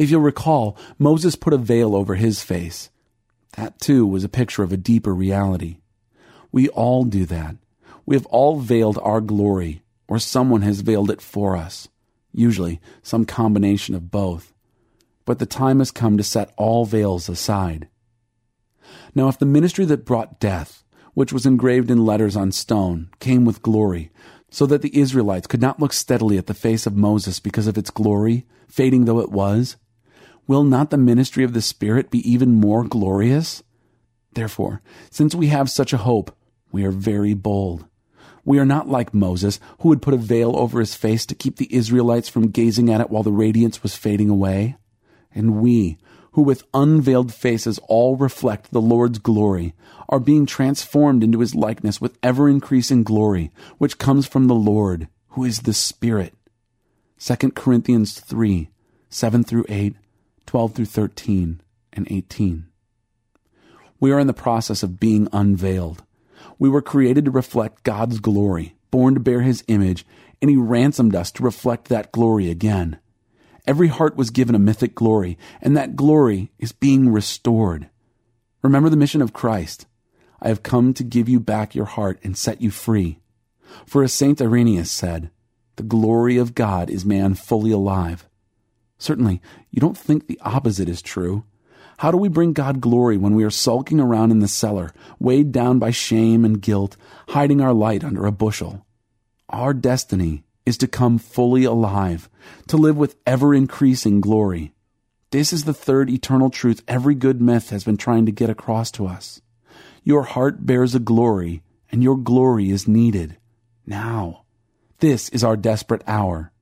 If you'll recall, Moses put a veil over his face. That too was a picture of a deeper reality. We all do that. We have all veiled our glory, or someone has veiled it for us. Usually, some combination of both. But the time has come to set all veils aside. Now, if the ministry that brought death, which was engraved in letters on stone, came with glory, so that the Israelites could not look steadily at the face of Moses because of its glory, fading though it was, will not the ministry of the Spirit be even more glorious? Therefore, since we have such a hope, we are very bold. We are not like Moses, who would put a veil over his face to keep the Israelites from gazing at it while the radiance was fading away. And we, who with unveiled faces all reflect the Lord's glory, are being transformed into his likeness with ever increasing glory, which comes from the Lord, who is the Spirit. 2 Corinthians 3, 7 through 8, 12 through 13, and 18. We are in the process of being unveiled. We were created to reflect God's glory, born to bear his image, and he ransomed us to reflect that glory again. Every heart was given a mythic glory, and that glory is being restored. Remember the mission of Christ. I have come to give you back your heart and set you free. For as St. Irenaeus said, the glory of God is man fully alive. Certainly, you don't think the opposite is true. How do we bring God glory when we are sulking around in the cellar, weighed down by shame and guilt, hiding our light under a bushel? Our destiny is to come fully alive, to live with ever increasing glory. This is the third eternal truth every good myth has been trying to get across to us. Your heart bears a glory, and your glory is needed. Now. This is our desperate hour.